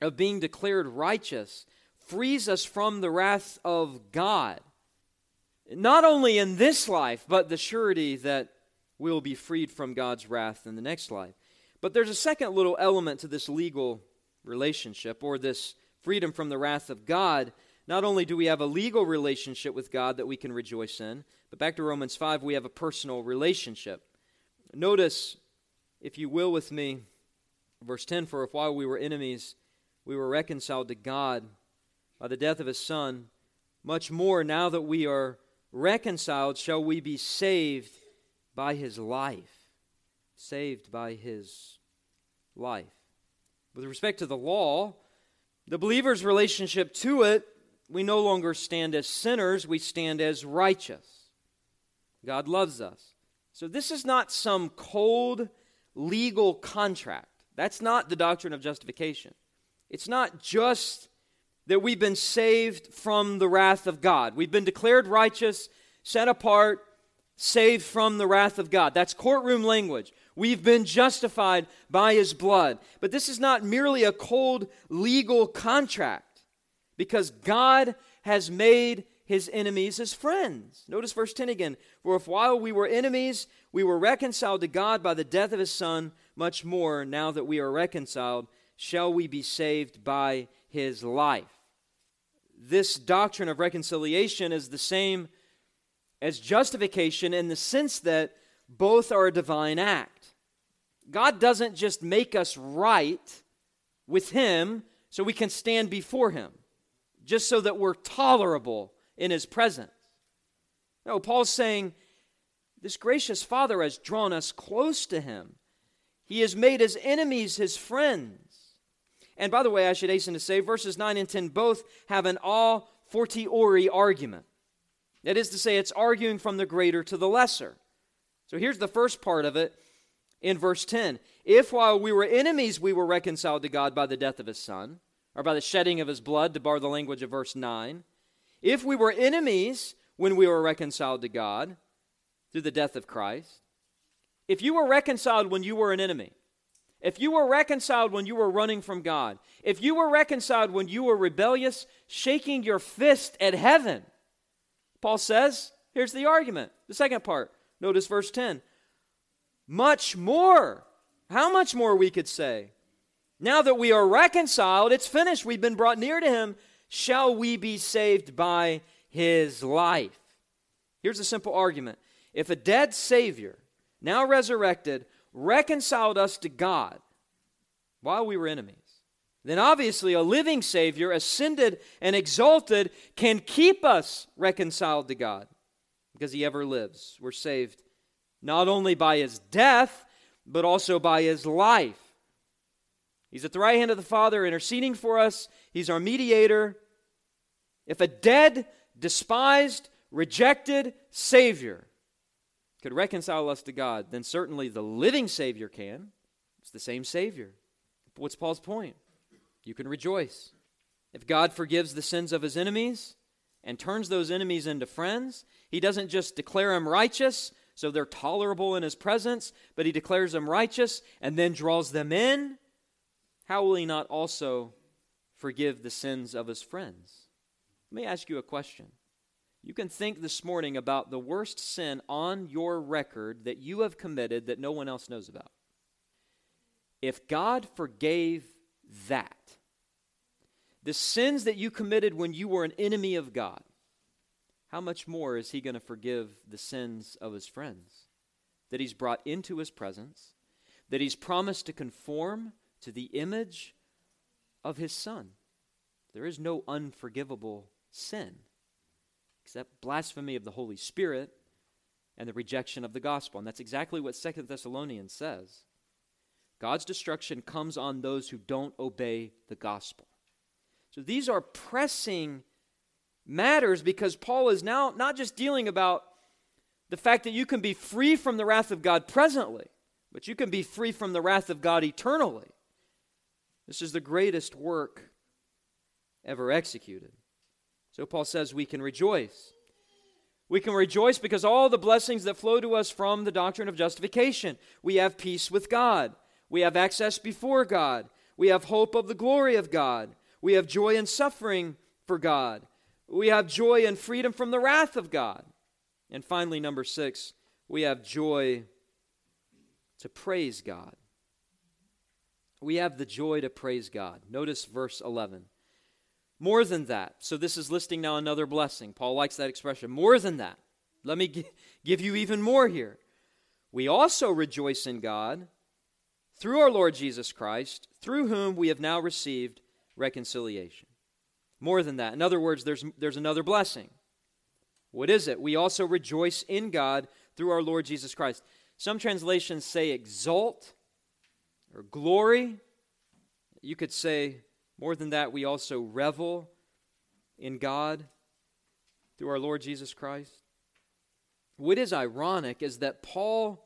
of being declared righteous frees us from the wrath of God. Not only in this life, but the surety that we'll be freed from God's wrath in the next life. But there's a second little element to this legal relationship or this freedom from the wrath of God not only do we have a legal relationship with God that we can rejoice in, but back to Romans 5, we have a personal relationship. Notice, if you will, with me, verse 10 For if while we were enemies, we were reconciled to God by the death of his Son, much more now that we are reconciled, shall we be saved by his life. Saved by his life. With respect to the law, the believer's relationship to it we no longer stand as sinners, we stand as righteous. God loves us. So this is not some cold legal contract. That's not the doctrine of justification. It's not just that we've been saved from the wrath of God. We've been declared righteous, set apart, saved from the wrath of God. That's courtroom language. We've been justified by his blood. But this is not merely a cold legal contract. because God has made his enemies his friends. Notice verse 10 again. For if while we were enemies, we were reconciled to God by the death of his Son, much more, now that we are reconciled, shall we be saved by his life. This doctrine of reconciliation is the same as justification in the sense that both are a divine act. God doesn't just make us right with him so we can stand before him, just so that we're tolerable in his presence. No, Paul's saying this gracious Father has drawn us close to him. He has made his enemies his friends. And by the way, I should hasten to say, verses 9 and 10 both have an a fortiori argument. That is to say, it's arguing from the greater to the lesser. So here's the first part of it in verse 10. If while we were enemies, we were reconciled to God by the death of his Son, or by the shedding of his blood, to borrow the language of verse 9, if we were enemies when we were reconciled to God through the death of Christ, if you were reconciled when you were an enemy, if you were reconciled when you were running from God, if you were reconciled when you were rebellious, shaking your fist at heaven, Paul says, here's the argument. The second part. Notice verse 10. Much more. How much more we could say? Now that we are reconciled, it's finished. We've been brought near to Him shall we be saved by his life. Here's a simple argument if a dead Savior, now resurrected, reconciled us to God while we were enemies, then obviously a living Savior, ascended and exalted, can keep us reconciled to God because he ever lives. We're saved not only by his death, but also by his life. He's at the right hand of the Father interceding for us. He's our mediator. If a dead, despised, rejected Savior could reconcile us to God, then certainly the living Savior can. It's the same Savior. What's Paul's point? You can rejoice. If God forgives the sins of his enemies and turns those enemies into friends, he doesn't just declare them righteous so they're tolerable in his presence, but he declares them righteous and then draws them in how will he not also forgive the sins of his friends? Let me ask you a question. You can think this morning about the worst sin on your record that you have committed that no one else knows about. If God forgave that, the sins that you committed when you were an enemy of God, how much more is He going to forgive the sins of His friends that He's brought into His presence, that He's promised to conform to the image of his Son. There is no unforgivable sin except blasphemy of the Holy Spirit and the rejection of the gospel. And that's exactly what Second Thessalonians says. God's destruction comes on those who don't obey the gospel. So these are pressing matters because Paul is now not just dealing about the fact that you can be free from the wrath of God presently, but you can be free from the wrath of God eternally. This is the greatest work ever executed. So Paul says we can rejoice. We can rejoice because all the blessings that flow to us from the doctrine of justification. We have peace with God. We have access before God. We have hope of the glory of God. We have joy in suffering for God. We have joy and freedom from the wrath of God. And finally, number six, we have joy to praise God we have the joy to praise God. Notice verse 11. More than that. So, this is listing now another blessing. Paul likes that expression. More than that. Let me g- give you even more here. We also rejoice in God through our Lord Jesus Christ, through whom we have now received reconciliation. More than that. In other words, there's, there's another blessing. What is it? We also rejoice in God through our Lord Jesus Christ. Some translations say exult or glory. You could say, more than that, we also revel in God through our Lord Jesus Christ. What is ironic is that Paul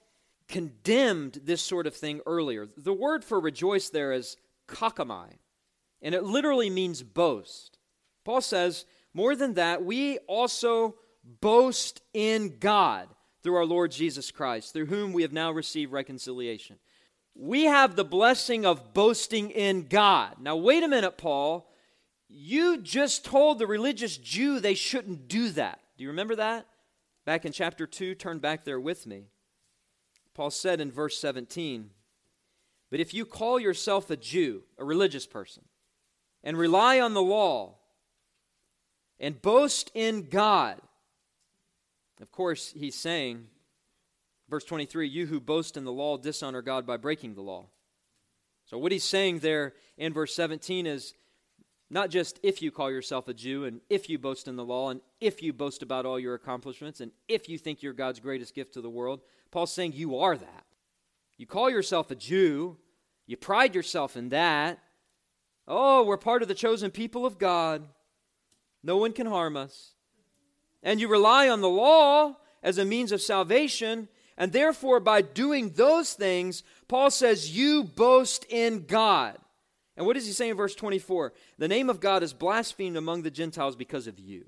condemned this sort of thing earlier. The word for rejoice there is kauchaomai, and it literally means boast. Paul says, more than that, we also boast in God through our Lord Jesus Christ, through whom we have now received reconciliation we have the blessing of boasting in God. Now, wait a minute, Paul. you just told the religious Jew they shouldn't do that. Do you remember that? Back in chapter 2, turn back there with me. Paul said in verse 17, But if you call yourself a Jew, a religious person, and rely on the law, and boast in God, of course, he's saying, verse 23, you who boast in the law dishonor God by breaking the law. So, what he's saying there in verse 17 is not just if you call yourself a Jew and if you boast in the law and if you boast about all your accomplishments and if you think you're God's greatest gift to the world. Paul's saying you are that. You call yourself a Jew, you pride yourself in that. Oh, we're part of the chosen people of God. No one can harm us. And you rely on the law as a means of salvation. And therefore, by doing those things, Paul says, you boast in God. And what does he say in verse 24? The name of God is blasphemed among the Gentiles because of you.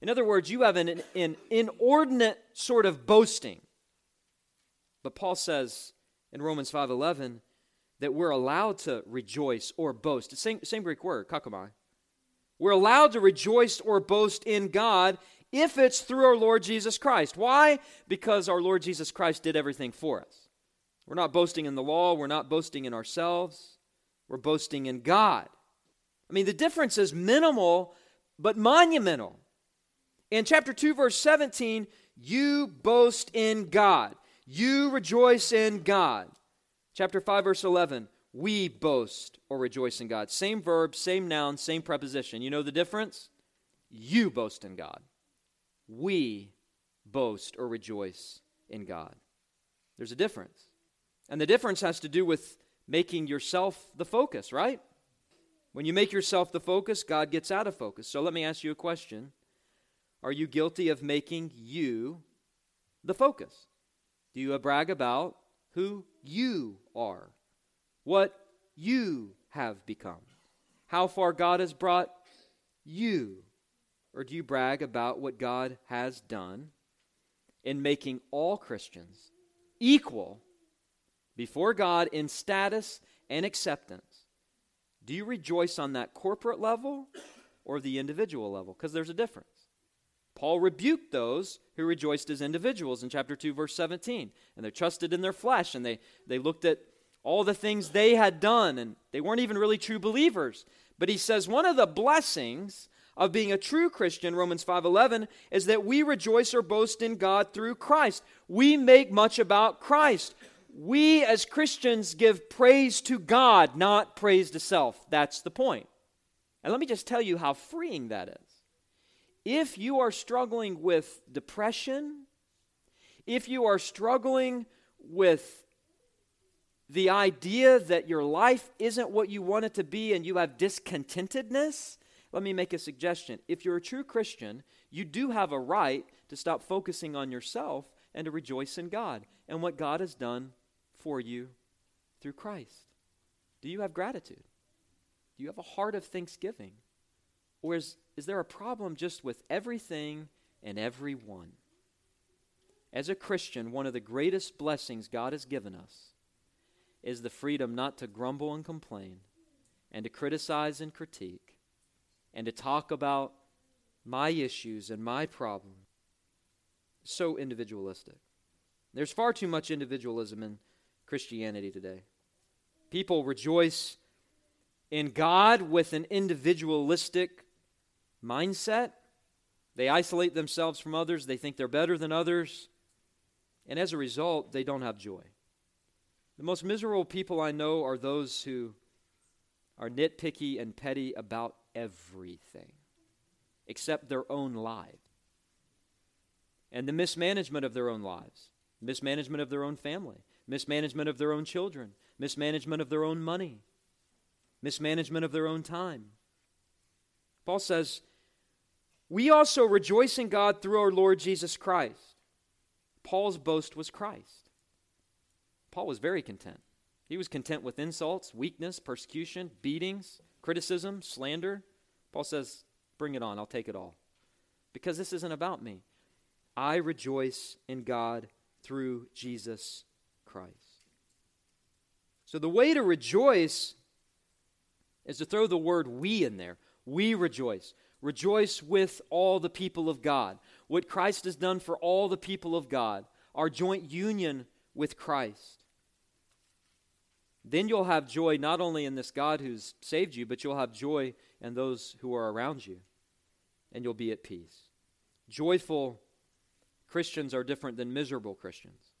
In other words, you have an, an inordinate sort of boasting. But Paul says in Romans 5.11 that we're allowed to rejoice or boast. Same, same Greek word, kauchaomai. We're allowed to rejoice or boast in God if it's through our Lord Jesus Christ. Why? Because our Lord Jesus Christ did everything for us. We're not boasting in the law, we're not boasting in ourselves. We're boasting in God. I mean, the difference is minimal, but monumental. In chapter 2, verse 17, you boast in God. You rejoice in God. Chapter 5, verse 11, we boast or rejoice in God. Same verb, same noun, same preposition. You know the difference? You boast in God. We boast or rejoice in God. There's a difference. And the difference has to do with making yourself the focus, right? When you make yourself the focus, God gets out of focus. So let me ask you a question Are you guilty of making you the focus? Do you brag about who you are, what you have become, how far God has brought you? Or do you brag about what God has done in making all Christians equal before God in status and acceptance. Do you rejoice on that corporate level or the individual level? Because there's a difference. Paul rebuked those who rejoiced as individuals in chapter 2, verse 17. And they trusted in their flesh and they, they looked at all the things they had done and they weren't even really true believers. But he says one of the blessings of being a true Christian, Romans 5:11, is that we rejoice or boast in God through Christ. We make much about Christ we as Christians give praise to God, not praise to self. That's the point. And let me just tell you how freeing that is. If you are struggling with depression, if you are struggling with the idea that your life isn't what you want it to be and you have discontentedness, let me make a suggestion. If you're a true Christian, you do have a right to stop focusing on yourself and to rejoice in God and what God has done for you through Christ? Do you have gratitude? Do you have a heart of thanksgiving? Or is, is there a problem just with everything and everyone? As a Christian, one of the greatest blessings God has given us is the freedom not to grumble and complain, and to criticize and critique, and to talk about my issues and my problems. So individualistic. There's far too much individualism in Christianity today. People rejoice in God with an individualistic mindset. They isolate themselves from others, they think they're better than others, and as a result, they don't have joy. The most miserable people I know are those who are nitpicky and petty about everything except their own lives and the mismanagement of their own lives, mismanagement of their own family, mismanagement of their own children, mismanagement of their own money, mismanagement of their own time. Paul says, We also rejoice in God through our Lord Jesus Christ. Paul's boast was Christ. Paul was very content. He was content with insults, weakness, persecution, beatings, criticism, slander. Paul says, Bring it on, I'll take it all. Because this isn't about me. I rejoice in God through Jesus Christ. So the way to rejoice is to throw the word we in there. We rejoice. Rejoice with all the people of God. What Christ has done for all the people of God, our joint union with Christ. Then you'll have joy not only in this God who's saved you, but you'll have joy in those who are around you, and you'll be at peace. Joyful Christians are different than miserable Christians.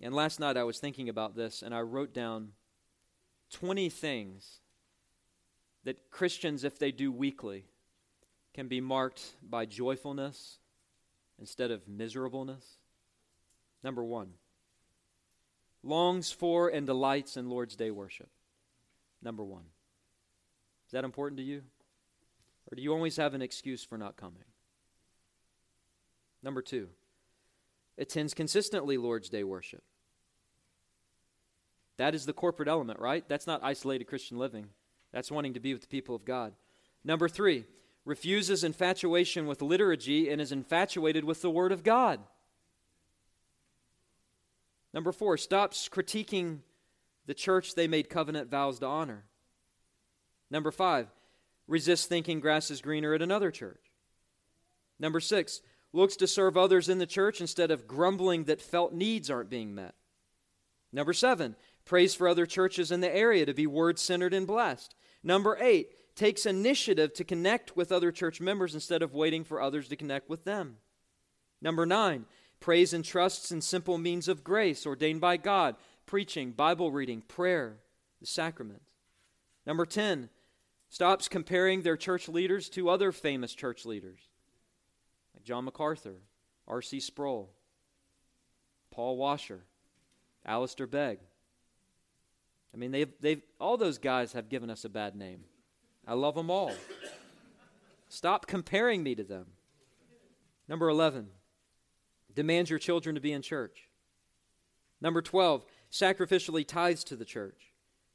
And last night I was thinking about this, and I wrote down 20 things that Christians, if they do weekly, can be marked by joyfulness instead of miserableness. Number one, longs for and delights in Lord's Day worship. Number one. Is that important to you? Or do you always have an excuse for not coming? Number two, attends consistently Lord's Day worship. That is the corporate element, right? That's not isolated Christian living. That's wanting to be with the people of God. Number three, refuses infatuation with liturgy and is infatuated with the Word of God. Number four, stops critiquing the church they made covenant vows to honor. Number five, resists thinking grass is greener at another church. Number six, looks to serve others in the church instead of grumbling that felt needs aren't being met. Number seven, prays for other churches in the area to be word centered and blessed. Number eight, takes initiative to connect with other church members instead of waiting for others to connect with them. Number nine, prays and trusts in simple means of grace ordained by God preaching, Bible reading, prayer, the sacrament. Number 10, stops comparing their church leaders to other famous church leaders like John MacArthur, R.C. Sproul, Paul Washer, Alistair Begg. I mean, they've, they've, all those guys have given us a bad name. I love them all. Stop comparing me to them. Number 11, demands your children to be in church. Number 12, sacrificially tithes to the church.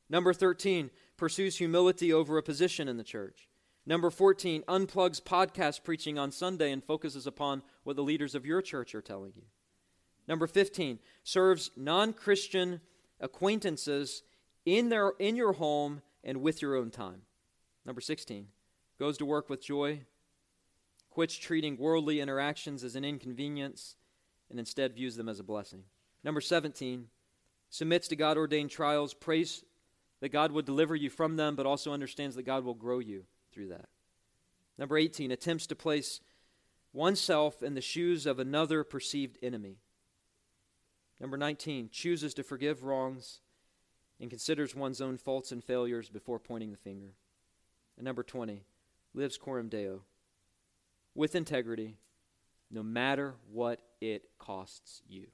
Number 13, pursues humility over a position in the church. Number 14, unplugs podcast preaching on Sunday and focuses upon what the leaders of your church are telling you. Number 15, serves non Christian acquaintances in, their, in your home and with your own time. Number 16, goes to work with joy, quits treating worldly interactions as an inconvenience, and instead views them as a blessing. Number 17, submits to God ordained trials, prays that God would deliver you from them, but also understands that God will grow you through that. Number 18, attempts to place oneself in the shoes of another perceived enemy. Number 19, chooses to forgive wrongs and considers one's own faults and failures before pointing the finger. And number 20, lives coram deo with integrity, no matter what it costs you.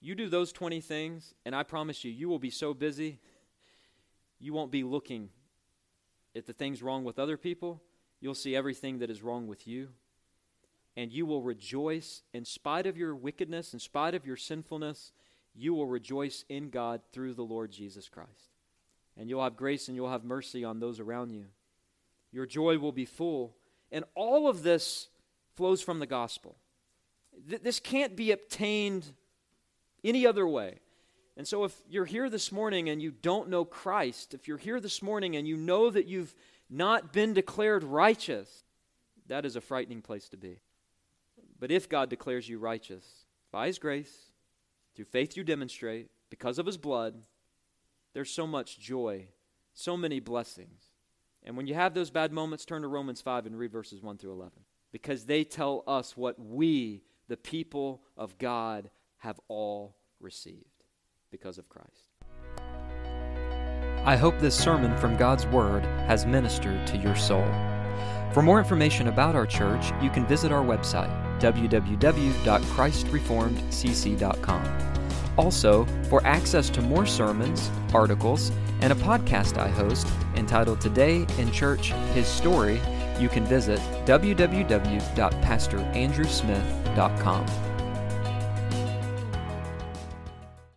You do those 20 things, and I promise you, you will be so busy, you won't be looking at the things wrong with other people. You'll see everything that is wrong with you. And you will rejoice in spite of your wickedness, in spite of your sinfulness, you will rejoice in God through the Lord Jesus Christ. And you'll have grace and you'll have mercy on those around you. Your joy will be full. And all of this flows from the gospel. Th- this can't be obtained any other way. And so, if you're here this morning and you don't know Christ, if you're here this morning and you know that you've not been declared righteous, that is a frightening place to be. But if God declares you righteous by His grace, through faith you demonstrate, because of His blood, there's so much joy, so many blessings. And when you have those bad moments, turn to Romans 5 and read verses 1 through 11. Because they tell us what we, the people of God, have all received because of Christ. I hope this sermon from God's Word has ministered to your soul. For more information about our church, you can visit our website, www.christreformedcc.com. Also, for access to more sermons, articles, and a podcast I host entitled Today in Church His Story, you can visit www.pastorandrewsmith.com.